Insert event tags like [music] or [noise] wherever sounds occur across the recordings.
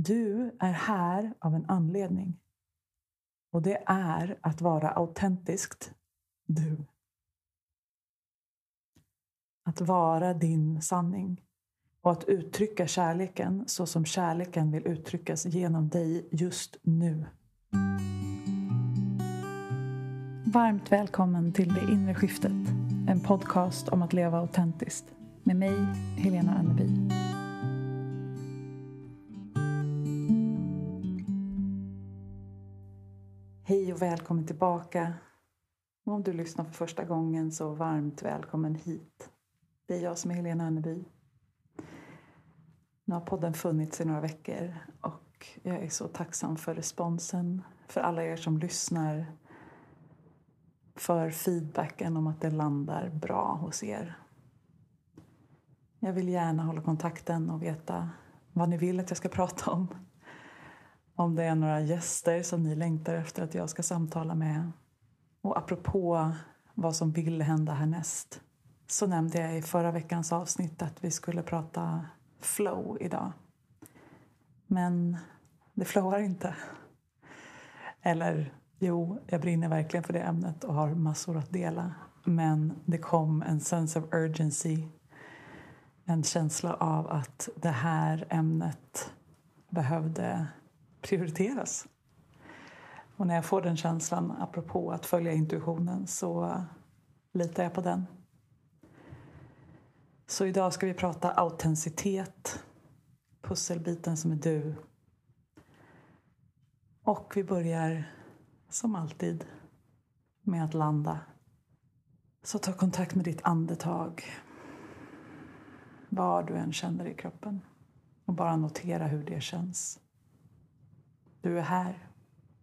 Du är här av en anledning. Och det är att vara autentiskt du. Att vara din sanning och att uttrycka kärleken så som kärleken vill uttryckas genom dig just nu. Varmt välkommen till Det inre skiftet. En podcast om att leva autentiskt. Med mig, Helena Anneby. Hej och välkommen tillbaka. Om du lyssnar för första gången så varmt välkommen hit. Det är jag som är Helena Anneby. Nu har podden funnits i några veckor och jag är så tacksam för responsen, för alla er som lyssnar, för feedbacken om att det landar bra hos er. Jag vill gärna hålla kontakten och veta vad ni vill att jag ska [laughs] prata om. Om det är några gäster som ni längtar efter att jag ska samtala med. Och apropå vad som vill hända härnäst så nämnde jag i förra veckans avsnitt att vi skulle prata flow idag. Men det flowar inte. Eller jo, jag brinner verkligen för det ämnet och har massor att dela. Men det kom en sense of urgency. En känsla av att det här ämnet behövde prioriteras. Och när jag får den känslan, apropå att följa intuitionen, så litar jag på den. Så idag ska vi prata autenticitet, pusselbiten som är du. Och vi börjar som alltid med att landa. Så ta kontakt med ditt andetag. Var du än känner i kroppen. Och bara notera hur det känns. Du är här.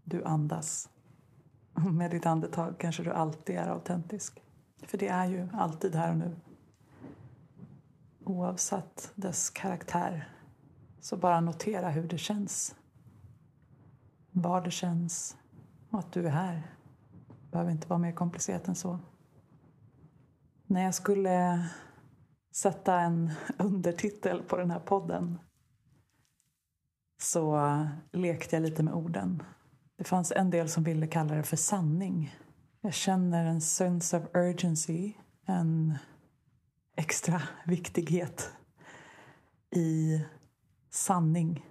Du andas. [laughs] Med ditt andetag kanske du alltid är autentisk. För det är ju alltid här och nu. Oavsett dess karaktär. Så bara notera hur det känns. Var det känns och att du är här. Det behöver inte vara mer komplicerat än så. När jag skulle sätta en [laughs] undertitel på den här podden så lekte jag lite med orden. Det fanns en del som ville kalla det för sanning. Jag känner en sense of urgency, en extra viktighet i sanning.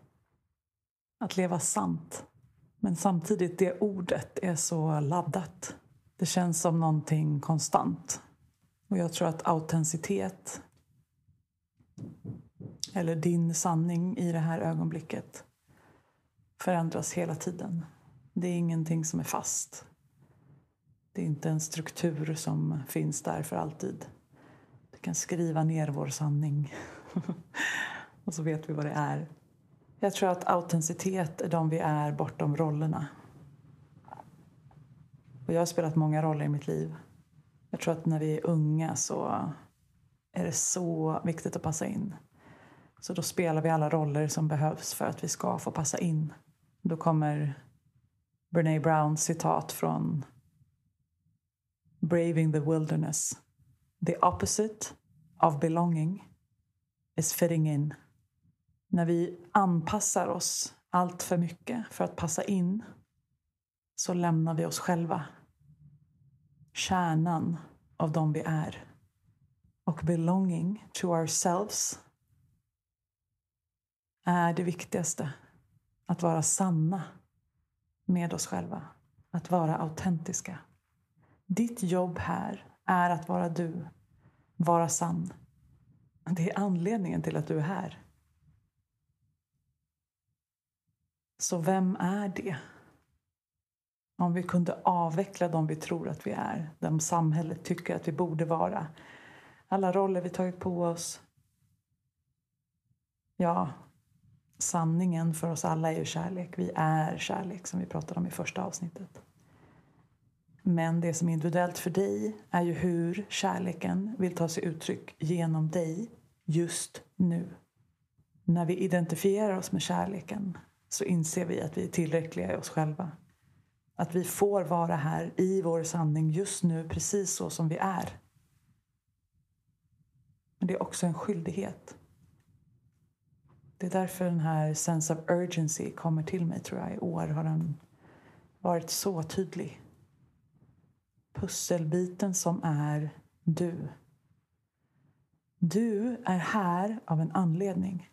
Att leva sant. Men samtidigt, det ordet är så laddat. Det känns som någonting konstant. Och jag tror att autenticitet eller din sanning i det här ögonblicket förändras hela tiden. Det är ingenting som är fast. Det är inte en struktur som finns där för alltid. Du kan skriva ner vår sanning [laughs] och så vet vi vad det är. Jag tror att autenticitet är de vi är bortom rollerna. Och jag har spelat många roller i mitt liv. Jag tror att när vi är unga så är det så viktigt att passa in. Så då spelar vi alla roller som behövs för att vi ska få passa in. Då kommer Brene Browns citat från Braving the Wilderness. The opposite of belonging is fitting in. När vi anpassar oss allt för mycket för att passa in så lämnar vi oss själva. Kärnan av de vi är. Och belonging to ourselves är det viktigaste. Att vara sanna med oss själva. Att vara autentiska. Ditt jobb här är att vara du. Vara sann. Det är anledningen till att du är här. Så vem är det? Om vi kunde avveckla de vi tror att vi är, de samhället tycker att vi borde vara. Alla roller vi tagit på oss. Ja, sanningen för oss alla är ju kärlek. Vi är kärlek, som vi pratade om i första avsnittet. Men det som är individuellt för dig är ju hur kärleken vill ta sig uttryck genom dig just nu. När vi identifierar oss med kärleken så inser vi att vi är tillräckliga i oss själva. Att vi får vara här i vår sanning just nu, precis så som vi är. Men det är också en skyldighet. Det är därför den här sense of urgency kommer till mig, tror jag. I år har den varit så tydlig. Pusselbiten som är du. Du är här av en anledning.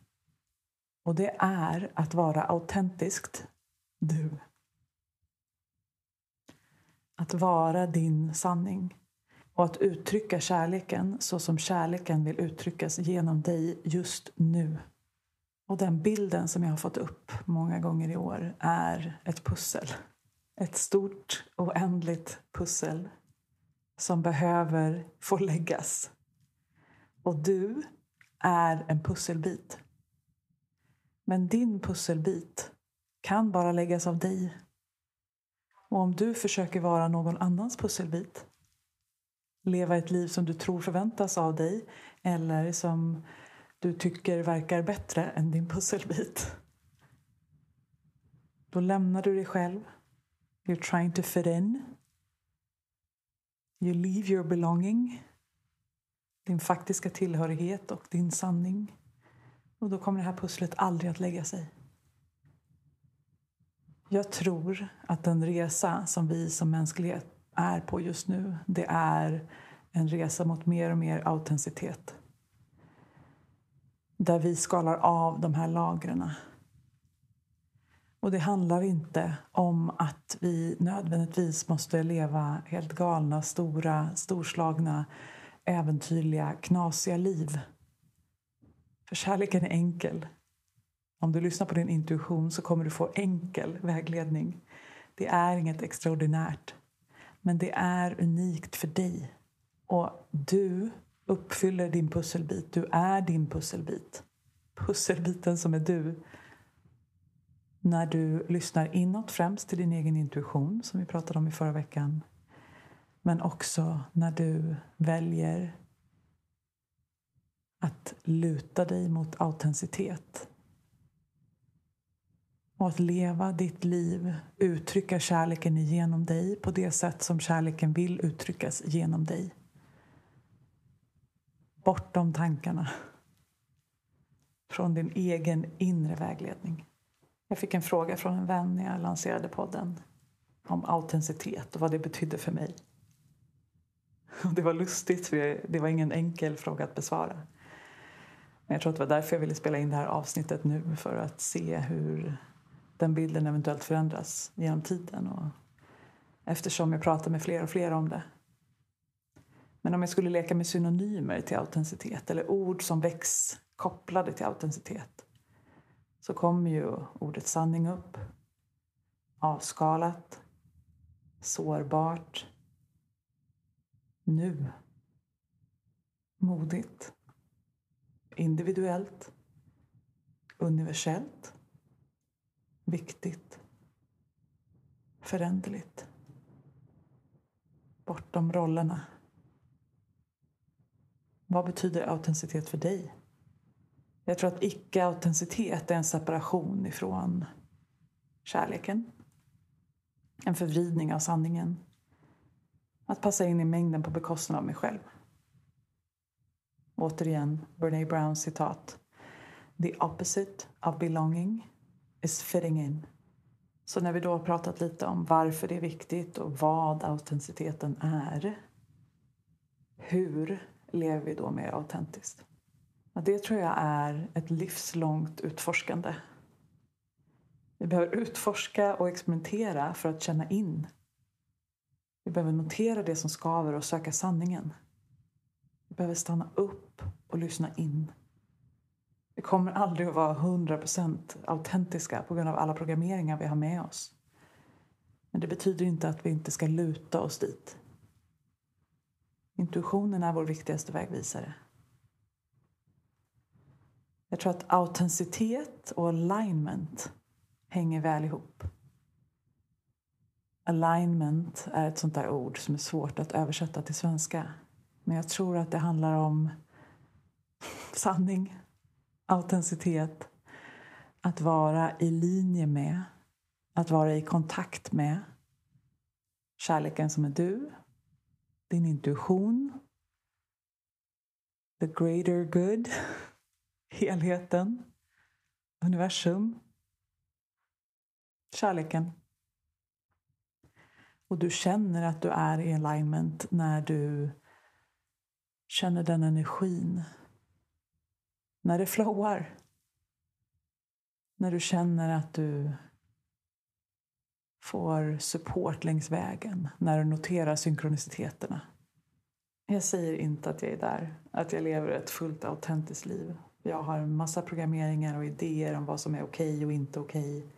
Och det är att vara autentiskt du. Att vara din sanning och att uttrycka kärleken så som kärleken vill uttryckas genom dig just nu. Och den bilden som jag har fått upp många gånger i år är ett pussel. Ett stort, oändligt pussel som behöver få läggas. Och du är en pusselbit. Men din pusselbit kan bara läggas av dig. Och om du försöker vara någon annans pusselbit leva ett liv som du tror förväntas av dig eller som du tycker verkar bättre än din pusselbit. Då lämnar du dig själv. You're trying to fit in. You leave your belonging. Din faktiska tillhörighet och din sanning. Och då kommer det här pusslet aldrig att lägga sig. Jag tror att den resa som vi som mänsklighet är på just nu, det är en resa mot mer och mer autenticitet. Där vi skalar av de här lagren. Och det handlar inte om att vi nödvändigtvis måste leva helt galna, stora, storslagna, äventyrliga, knasiga liv. För kärleken är enkel. Om du lyssnar på din intuition så kommer du få enkel vägledning. Det är inget extraordinärt. Men det är unikt för dig. Och du uppfyller din pusselbit. Du är din pusselbit. Pusselbiten som är du. När du lyssnar inåt främst till din egen intuition som vi pratade om i förra veckan. Men också när du väljer att luta dig mot autenticitet och att leva ditt liv, uttrycka kärleken genom dig på det sätt som kärleken vill uttryckas genom dig. Bortom tankarna. Från din egen inre vägledning. Jag fick en fråga från en vän när jag lanserade podden om autenticitet och vad det betydde för mig. Det var lustigt, för det var ingen enkel fråga att besvara. Men jag tror att det var därför jag ville spela in det här avsnittet nu, för att se hur den bilden eventuellt förändras genom tiden. Och eftersom jag pratar med fler och fler om det. Men om jag skulle leka med synonymer till autenticitet eller ord som väcks kopplade till autenticitet så kommer ju ordet sanning upp. Avskalat. Sårbart. Nu. Modigt. Individuellt. Universellt viktigt, föränderligt, bortom rollerna. Vad betyder autenticitet för dig? Jag tror att icke-autenticitet är en separation ifrån kärleken. En förvridning av sanningen. Att passa in i mängden på bekostnad av mig själv. Återigen, Brene Browns citat. The opposite of belonging is fitting in. Så när vi då har pratat lite om varför det är viktigt och vad autenticiteten är. Hur lever vi då mer autentiskt? Och det tror jag är ett livslångt utforskande. Vi behöver utforska och experimentera för att känna in. Vi behöver notera det som skaver och söka sanningen. Vi behöver stanna upp och lyssna in. Vi kommer aldrig att vara 100% autentiska på grund av alla programmeringar vi har med oss. Men det betyder inte att vi inte ska luta oss dit. Intuitionen är vår viktigaste vägvisare. Jag tror att autenticitet och alignment hänger väl ihop. Alignment är ett sånt där ord som är svårt att översätta till svenska. Men jag tror att det handlar om sanning, autenticitet, att vara i linje med, att vara i kontakt med kärleken som är du, din intuition, the greater good, [laughs] helheten, universum, kärleken. Och du känner att du är i alignment när du känner den energin. När det flowar. När du känner att du får support längs vägen. När du noterar synkroniciteterna. Jag säger inte att jag är där, att jag lever ett fullt autentiskt liv. Jag har en massa programmeringar och idéer om vad som är okej okay och inte okej. Okay.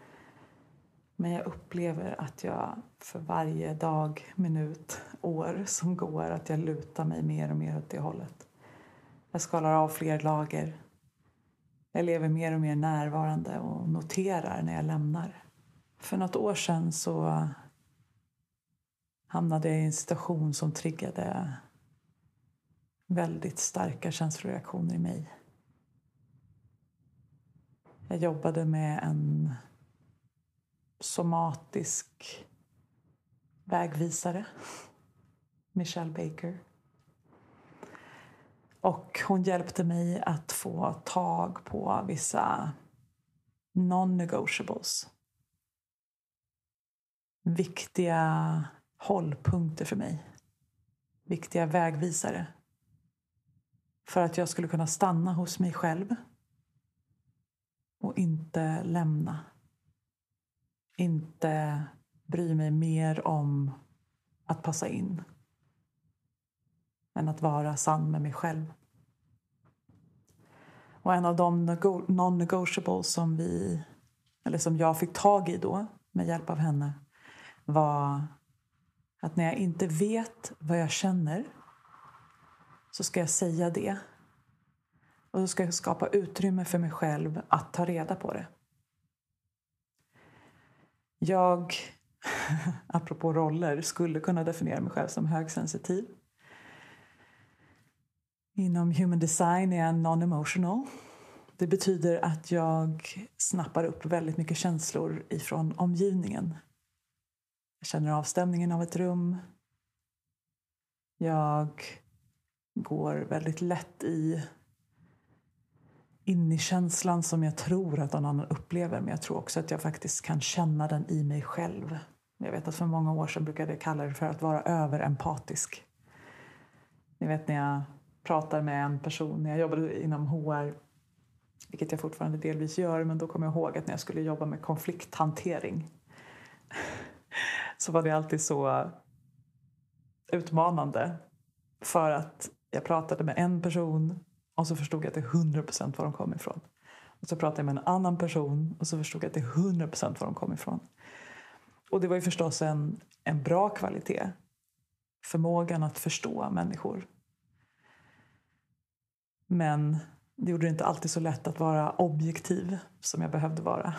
Men jag upplever att jag för varje dag, minut, år som går att jag lutar mig mer och mer åt det hållet. Jag skalar av fler lager. Jag lever mer och mer närvarande och noterar när jag lämnar. För något år sedan så hamnade jag i en situation som triggade väldigt starka känsloreaktioner i mig. Jag jobbade med en somatisk vägvisare, Michelle Baker. Och hon hjälpte mig att få tag på vissa non-negotiables. Viktiga hållpunkter för mig. Viktiga vägvisare. För att jag skulle kunna stanna hos mig själv och inte lämna. Inte bry mig mer om att passa in än att vara sann med mig själv. Och en av de non-negotiables som vi, eller som jag fick tag i då med hjälp av henne var att när jag inte vet vad jag känner så ska jag säga det. Och då ska jag skapa utrymme för mig själv att ta reda på det. Jag, [laughs] apropå roller, skulle kunna definiera mig själv som högsensitiv. Inom human design är jag non-emotional. Det betyder att jag snappar upp väldigt mycket känslor ifrån omgivningen. Jag känner avstämningen av ett rum. Jag går väldigt lätt i in i känslan som jag tror att någon annan upplever men jag tror också att jag faktiskt kan känna den i mig själv. Jag vet att för många år sedan brukade jag kalla det för att vara överempatisk. Ni vet när jag pratar med en person, när jag jobbade inom HR vilket jag fortfarande delvis gör, men då kommer jag ihåg att när jag skulle jobba med konflikthantering så var det alltid så utmanande för att jag pratade med en person och så förstod jag till 100% var de kom ifrån. Och så pratade jag med en annan person och så förstod jag till 100% var de kom ifrån. Och det var ju förstås en, en bra kvalitet. Förmågan att förstå människor. Men det gjorde det inte alltid så lätt att vara objektiv som jag behövde vara.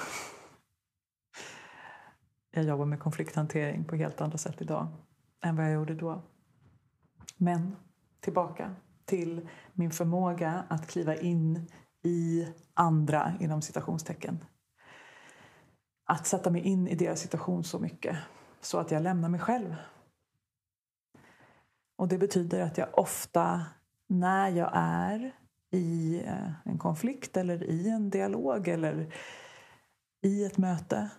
Jag jobbar med konflikthantering på helt andra sätt idag än vad jag gjorde då. Men tillbaka till min förmåga att kliva in i andra, inom citationstecken. Att sätta mig in i deras situation så mycket så att jag lämnar mig själv. Och det betyder att jag ofta, när jag är i eh, en konflikt eller i en dialog eller i ett möte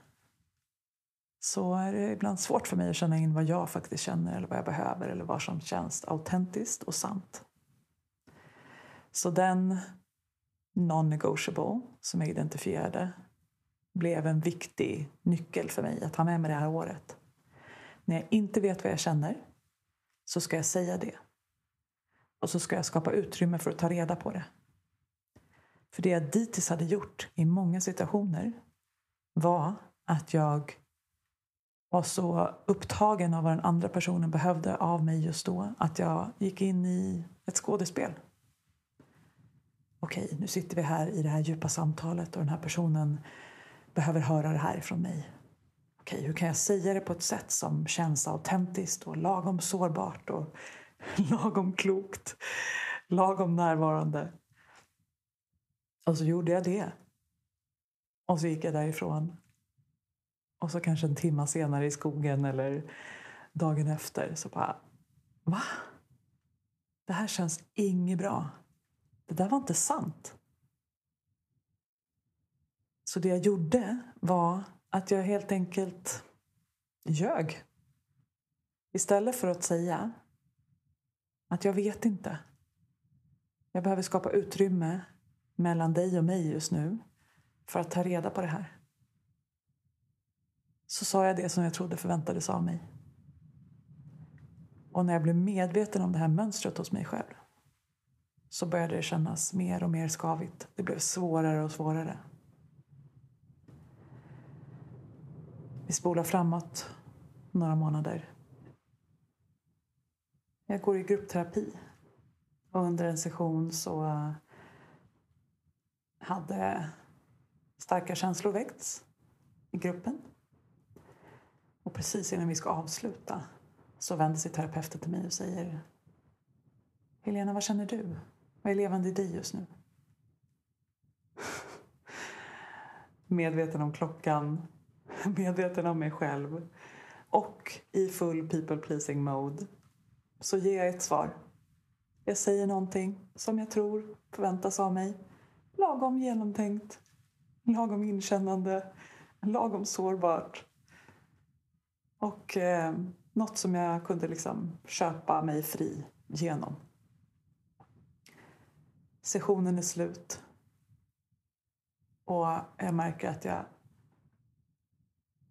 så är det ibland svårt för mig att känna in vad jag faktiskt känner eller vad jag behöver eller vad som känns autentiskt och sant. Så den non-negotiable som jag identifierade blev en viktig nyckel för mig att ha med mig det här året. När jag inte vet vad jag känner så ska jag säga det. Och så ska jag skapa utrymme för att ta reda på det. För det jag dittills hade gjort i många situationer var att jag var så upptagen av vad den andra personen behövde av mig just då att jag gick in i ett skådespel okej, nu sitter vi här i det här djupa samtalet och den här personen behöver höra det här från mig. Okej, hur kan jag säga det på ett sätt som känns autentiskt och lagom sårbart och [laughs] lagom klokt, lagom närvarande? Och så gjorde jag det. Och så gick jag därifrån. Och så kanske en timme senare i skogen eller dagen efter så bara, va? Det här känns inget bra det där var inte sant. Så det jag gjorde var att jag helt enkelt ljög. Istället för att säga att jag vet inte. Jag behöver skapa utrymme mellan dig och mig just nu för att ta reda på det här. Så sa jag det som jag trodde förväntades av mig. Och när jag blev medveten om det här mönstret hos mig själv så började det kännas mer och mer skavigt. Det blev svårare och svårare. Vi spolar framåt några månader. Jag går i gruppterapi. Och under en session så eh, hade starka känslor väckts i gruppen. Och precis innan vi ska avsluta så vänder sig terapeuten till mig och säger Helena, vad känner du? Vad är levande i dig just nu? [laughs] Medveten om klockan, [laughs] medveten om mig själv och i full people pleasing mode så ger jag ett svar. Jag säger någonting som jag tror förväntas av mig. Lagom genomtänkt, lagom inkännande, lagom sårbart. Och eh, något som jag kunde liksom köpa mig fri genom. Sessionen är slut. Och jag märker att jag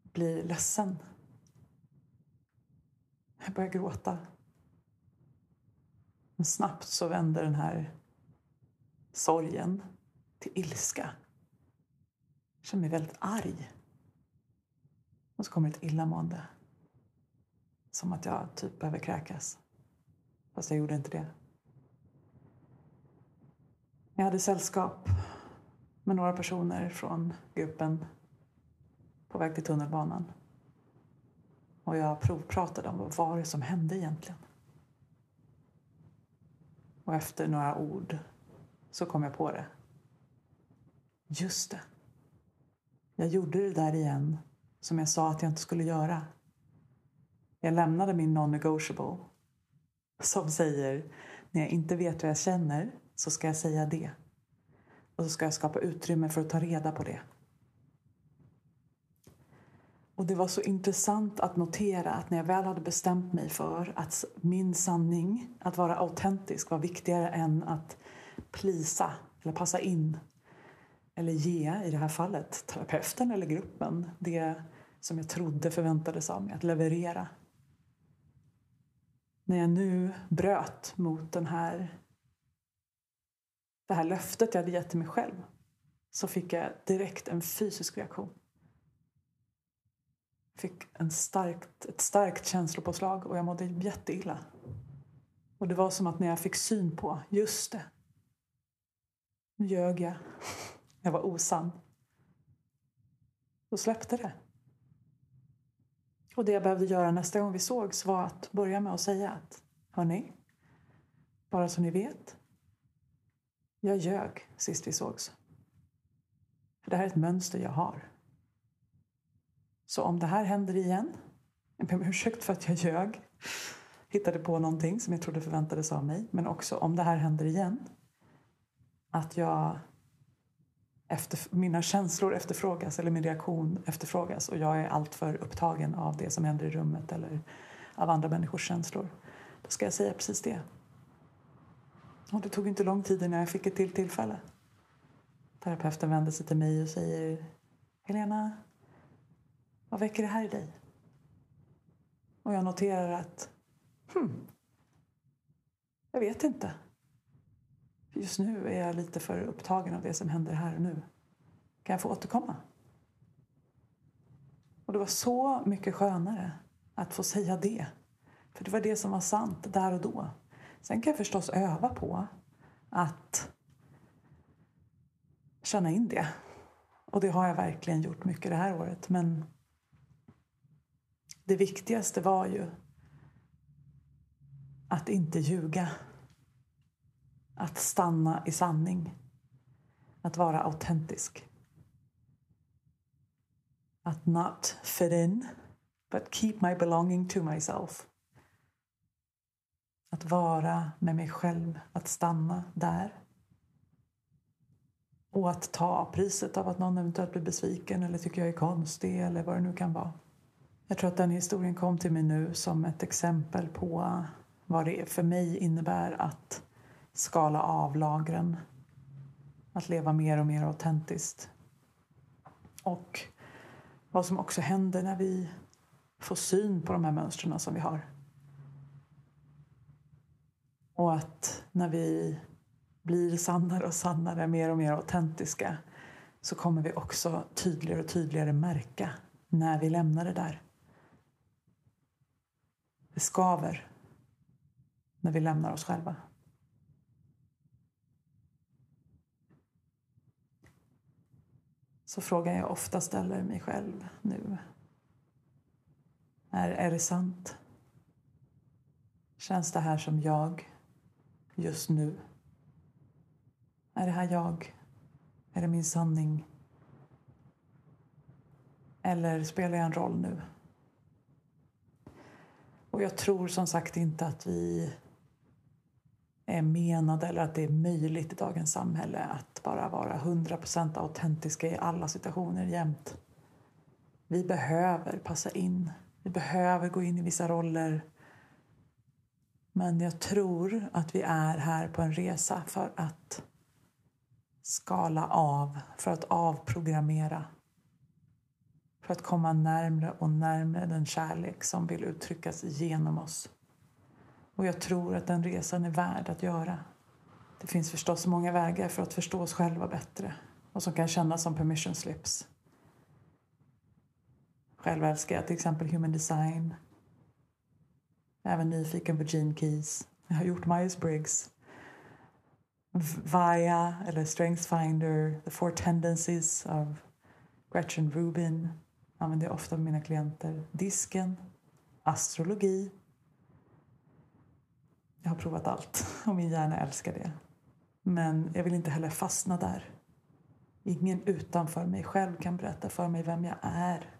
blir ledsen. Jag börjar gråta. Men snabbt så vänder den här sorgen till ilska. Jag känner mig väldigt arg. Och så kommer ett illamående. Som att jag typ behöver kräkas. Fast jag gjorde inte det. Jag hade sällskap med några personer från gruppen på väg till tunnelbanan. Och jag provpratade om vad var det som hände egentligen. Och efter några ord så kom jag på det. Just det. Jag gjorde det där igen som jag sa att jag inte skulle göra. Jag lämnade min non-negotiable som säger när jag inte vet vad jag känner så ska jag säga det. Och så ska jag skapa utrymme för att ta reda på det. Och det var så intressant att notera att när jag väl hade bestämt mig för att min sanning, att vara autentisk, var viktigare än att plisa eller passa in eller ge, i det här fallet, terapeuten eller gruppen det som jag trodde förväntades av mig, att leverera. När jag nu bröt mot den här, det här löftet jag hade gett till mig själv så fick jag direkt en fysisk reaktion Jag fick en starkt, ett starkt känslopåslag och jag mådde jätteilla. Och det var som att när jag fick syn på, just det, nu ljög jag. Jag var osann. Då släppte det. Och det jag behövde göra nästa gång vi sågs var att börja med att säga att hörni, bara så ni vet. Jag ljög sist vi sågs. det här är ett mönster jag har. Så om det här händer igen, jag ber om ursäkt för att jag ljög, hittade på någonting som jag trodde förväntades av mig, men också om det här händer igen, att jag efter, mina känslor efterfrågas eller min reaktion efterfrågas och jag är alltför upptagen av det som händer i rummet eller av andra människors känslor. Då ska jag säga precis det. Och det tog inte lång tid innan jag fick ett till tillfälle. Terapeuten vänder sig till mig och säger Helena, vad väcker det här i dig? Och jag noterar att, hmm, jag vet inte. Just nu är jag lite för upptagen av det som händer här och nu. Kan jag få återkomma? Och det var så mycket skönare att få säga det. För det var det som var sant där och då. Sen kan jag förstås öva på att känna in det. Och det har jag verkligen gjort mycket det här året. Men det viktigaste var ju att inte ljuga. Att stanna i sanning. Att vara autentisk. Att not fit in, but keep my belonging to myself. Att vara med mig själv, att stanna där. och att ta priset av att någon eventuellt blir besviken eller tycker jag är konstig eller vad det nu kan vara. Jag tror att den historien kom till mig nu som ett exempel på vad det för mig innebär att skala av lagren. Att leva mer och mer autentiskt. Och vad som också händer när vi får syn på de här mönstren som vi har. Och att när vi blir sannare och sannare, mer och mer autentiska så kommer vi också tydligare och tydligare märka när vi lämnar det där. Det skaver när vi lämnar oss själva. Så frågan jag ofta ställer mig själv nu är, är det sant? Känns det här som jag just nu? Är det här jag? Är det min sanning? Eller spelar jag en roll nu? Och jag tror som sagt inte att vi är menade eller att det är möjligt i dagens samhälle att bara vara 100% autentiska i alla situationer jämt. Vi behöver passa in. Vi behöver gå in i vissa roller. Men jag tror att vi är här på en resa för att skala av, för att avprogrammera. För att komma närmre och närmre den kärlek som vill uttryckas genom oss. Och jag tror att den resan är värd att göra. Det finns förstås många vägar för att förstå oss själva bättre och som kan kännas som permission slips. Själv älskar jag till exempel human design. Även nyfiken på Gene Keys. Jag har gjort Myers-Briggs. Via, eller Strength Finder, The Four Tendencies av Gretchen Rubin använder jag ofta med mina klienter. Disken, astrologi. Jag har provat allt [laughs] och min hjärna älskar det. Men jag vill inte heller fastna där. Ingen utanför mig själv kan berätta för mig vem jag är.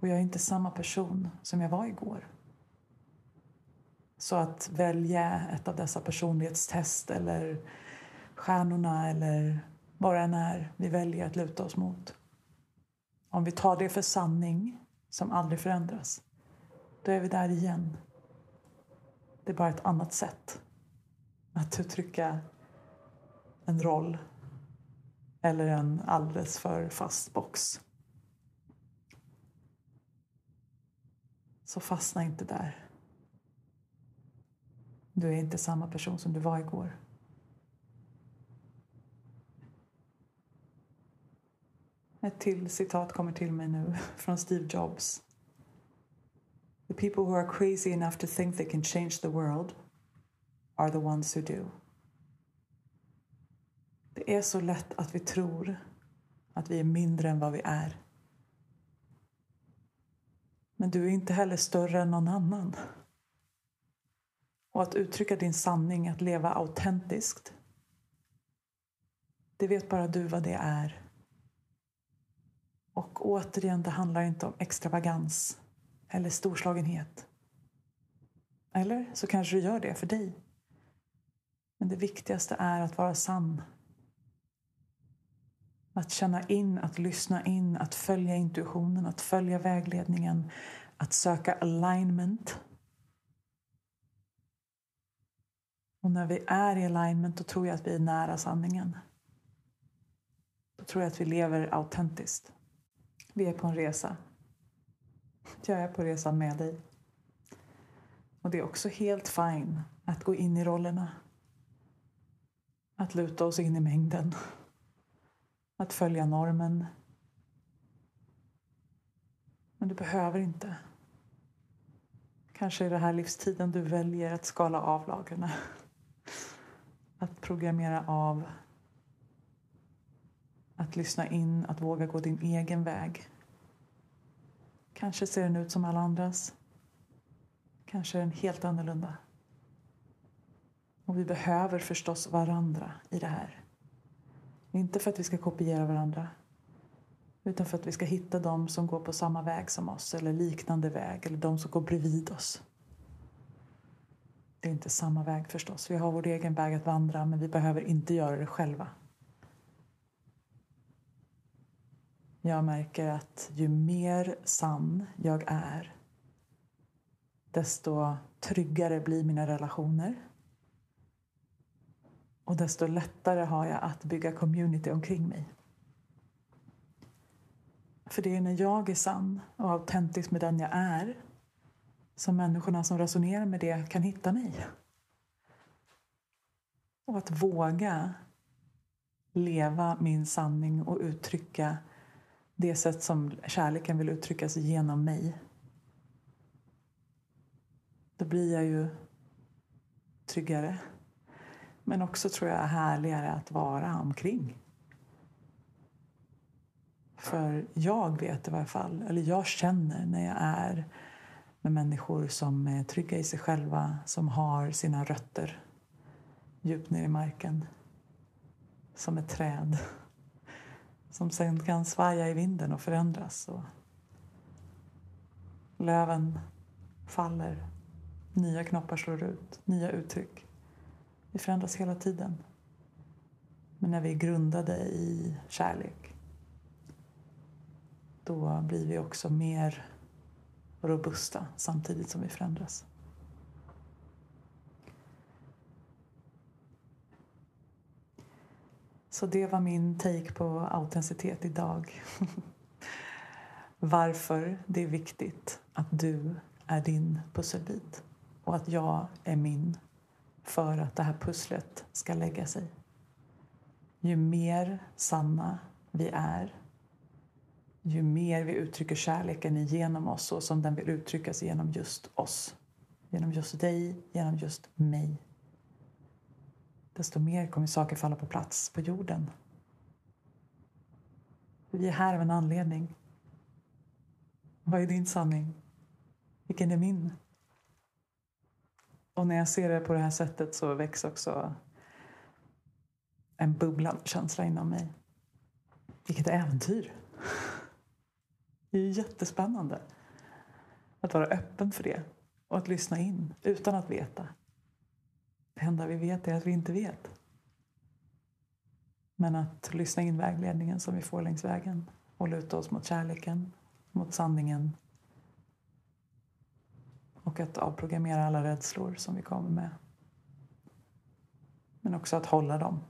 Och jag är inte samma person som jag var igår. Så att välja ett av dessa personlighetstest eller stjärnorna eller vad det än är vi väljer att luta oss mot. Om vi tar det för sanning, som aldrig förändras, då är vi där igen. Det är bara ett annat sätt att uttrycka en roll eller en alldeles för fast box. Så fastna inte där. Du är inte samma person som du var igår. Ett till citat kommer till mig nu från Steve Jobs. The people who are crazy enough to think they can change the world are the ones who do. Det är så lätt att vi tror att vi är mindre än vad vi är. Men du är inte heller större än någon annan. Och att uttrycka din sanning, att leva autentiskt. Det vet bara du vad det är. Och återigen, det handlar inte om extravagans eller storslagenhet. Eller så kanske du gör det för dig. Men det viktigaste är att vara sann. Att känna in, att lyssna in, att följa intuitionen, att följa vägledningen, att söka alignment. Och när vi är i alignment då tror jag att vi är nära sanningen. Då tror jag att vi lever autentiskt. Vi är på en resa. Jag är på resan med dig. Och det är också helt fine att gå in i rollerna. Att luta oss in i mängden. Att följa normen. Men du behöver inte. Kanske är det här livstiden du väljer att skala av lagren. Att programmera av att lyssna in, att våga gå din egen väg. Kanske ser den ut som alla andras. Kanske är den helt annorlunda. Och vi behöver förstås varandra i det här. Inte för att vi ska kopiera varandra. Utan för att vi ska hitta dem som går på samma väg som oss eller liknande väg eller de som går bredvid oss. Det är inte samma väg förstås. Vi har vår egen väg att vandra men vi behöver inte göra det själva. Jag märker att ju mer sann jag är desto tryggare blir mina relationer. Och desto lättare har jag att bygga community omkring mig. För det är när jag är sann och autentisk med den jag är som människorna som resonerar med det kan hitta mig. Och att våga leva min sanning och uttrycka det sätt som kärleken vill uttryckas genom mig. Då blir jag ju tryggare. Men också tror jag härligare att vara omkring. För jag vet i varje fall, eller jag känner när jag är med människor som är trygga i sig själva, som har sina rötter djupt ner i marken. Som ett träd som sen kan svaja i vinden och förändras. Och löven faller, nya knoppar slår ut, nya uttryck. Vi förändras hela tiden. Men när vi är grundade i kärlek då blir vi också mer robusta samtidigt som vi förändras. Så det var min take på autenticitet idag. [laughs] Varför det är viktigt att du är din pusselbit och att jag är min för att det här pusslet ska lägga sig. Ju mer sanna vi är ju mer vi uttrycker kärleken genom oss så som den vill uttryckas genom just oss. Genom just dig, genom just mig. Desto mer kommer saker falla på plats på jorden. Vi är här av en anledning. Vad är din sanning? Vilken är min? Och när jag ser det på det här sättet så väcks också en bubblande känsla inom mig. Vilket äventyr! Det är jättespännande att vara öppen för det och att lyssna in utan att veta. Det enda vi vet är att vi inte vet. Men att lyssna in vägledningen som vi får längs vägen och luta oss mot kärleken, mot sanningen och att avprogrammera alla rädslor som vi kommer med. Men också att hålla dem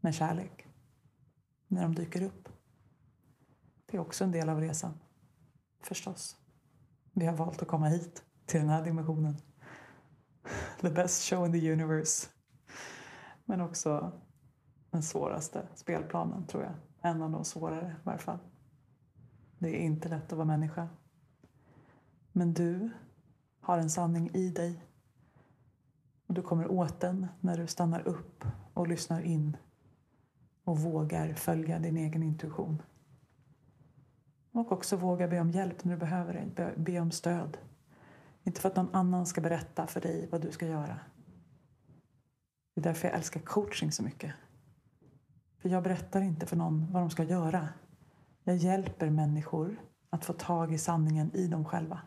med kärlek när de dyker upp. Det är också en del av resan. Förstås. Vi har valt att komma hit, till den här dimensionen. [laughs] The best show in the universe. Men också den svåraste spelplanen, tror jag. En av de svårare, i varje fall. Det är inte lätt att vara människa. Men du har en sanning i dig. Och du kommer åt den när du stannar upp och lyssnar in och vågar följa din egen intuition. Och också våga be om hjälp när du behöver det. Be, be om stöd. Inte för att någon annan ska berätta för dig vad du ska göra. Det är därför jag älskar coaching så mycket. För jag berättar inte för någon vad de ska göra. Jag hjälper människor att få tag i sanningen i dem själva.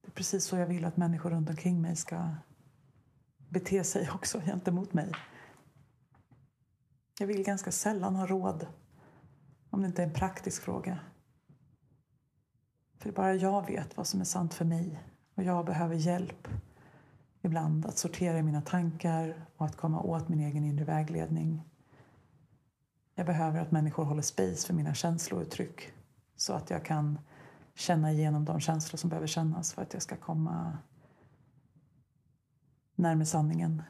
Det är precis så jag vill att människor runt omkring mig ska bete sig också gentemot mig. Jag vill ganska sällan ha råd om det inte är en praktisk fråga. För bara jag vet vad som är sant för mig och jag behöver hjälp ibland att sortera i mina tankar och att komma åt min egen inre vägledning. Jag behöver att människor håller space för mina känslouttryck så att jag kan känna igenom de känslor som behöver kännas för att jag ska komma närmare sanningen.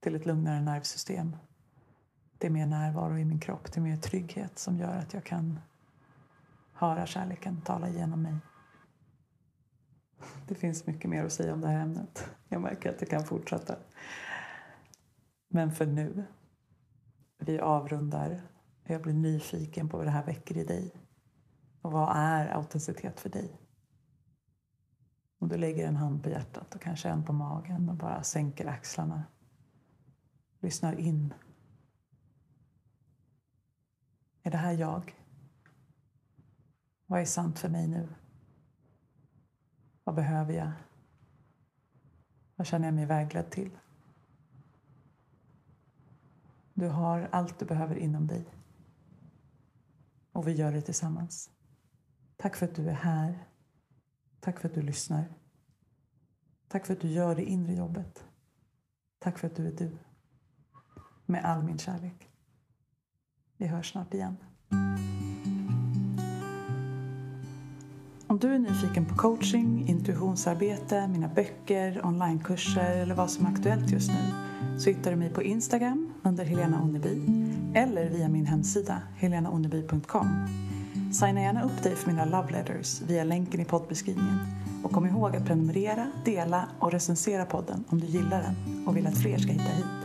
Till ett lugnare nervsystem det är mer närvaro i min kropp, det är mer trygghet som gör att jag kan höra kärleken tala genom mig. Det finns mycket mer att säga om det här ämnet. Jag märker att det kan fortsätta. Men för nu, vi avrundar. Jag blir nyfiken på vad det här väcker i dig. Och vad är autenticitet för dig? Om du lägger en hand på hjärtat och kanske en på magen och bara sänker axlarna. Lyssnar in är det här jag? Vad är sant för mig nu? Vad behöver jag? Vad känner jag mig vägledd till? Du har allt du behöver inom dig. Och vi gör det tillsammans. Tack för att du är här. Tack för att du lyssnar. Tack för att du gör det inre jobbet. Tack för att du är du. Med all min kärlek. Vi hörs snart igen. Om du är nyfiken på coaching, intuitionsarbete, mina böcker, onlinekurser eller vad som är aktuellt just nu så hittar du mig på Instagram under Helena Onneby eller via min hemsida helenaonneby.com. Signa gärna upp dig för mina love letters via länken i poddbeskrivningen och kom ihåg att prenumerera, dela och recensera podden om du gillar den och vill att fler ska hitta hit.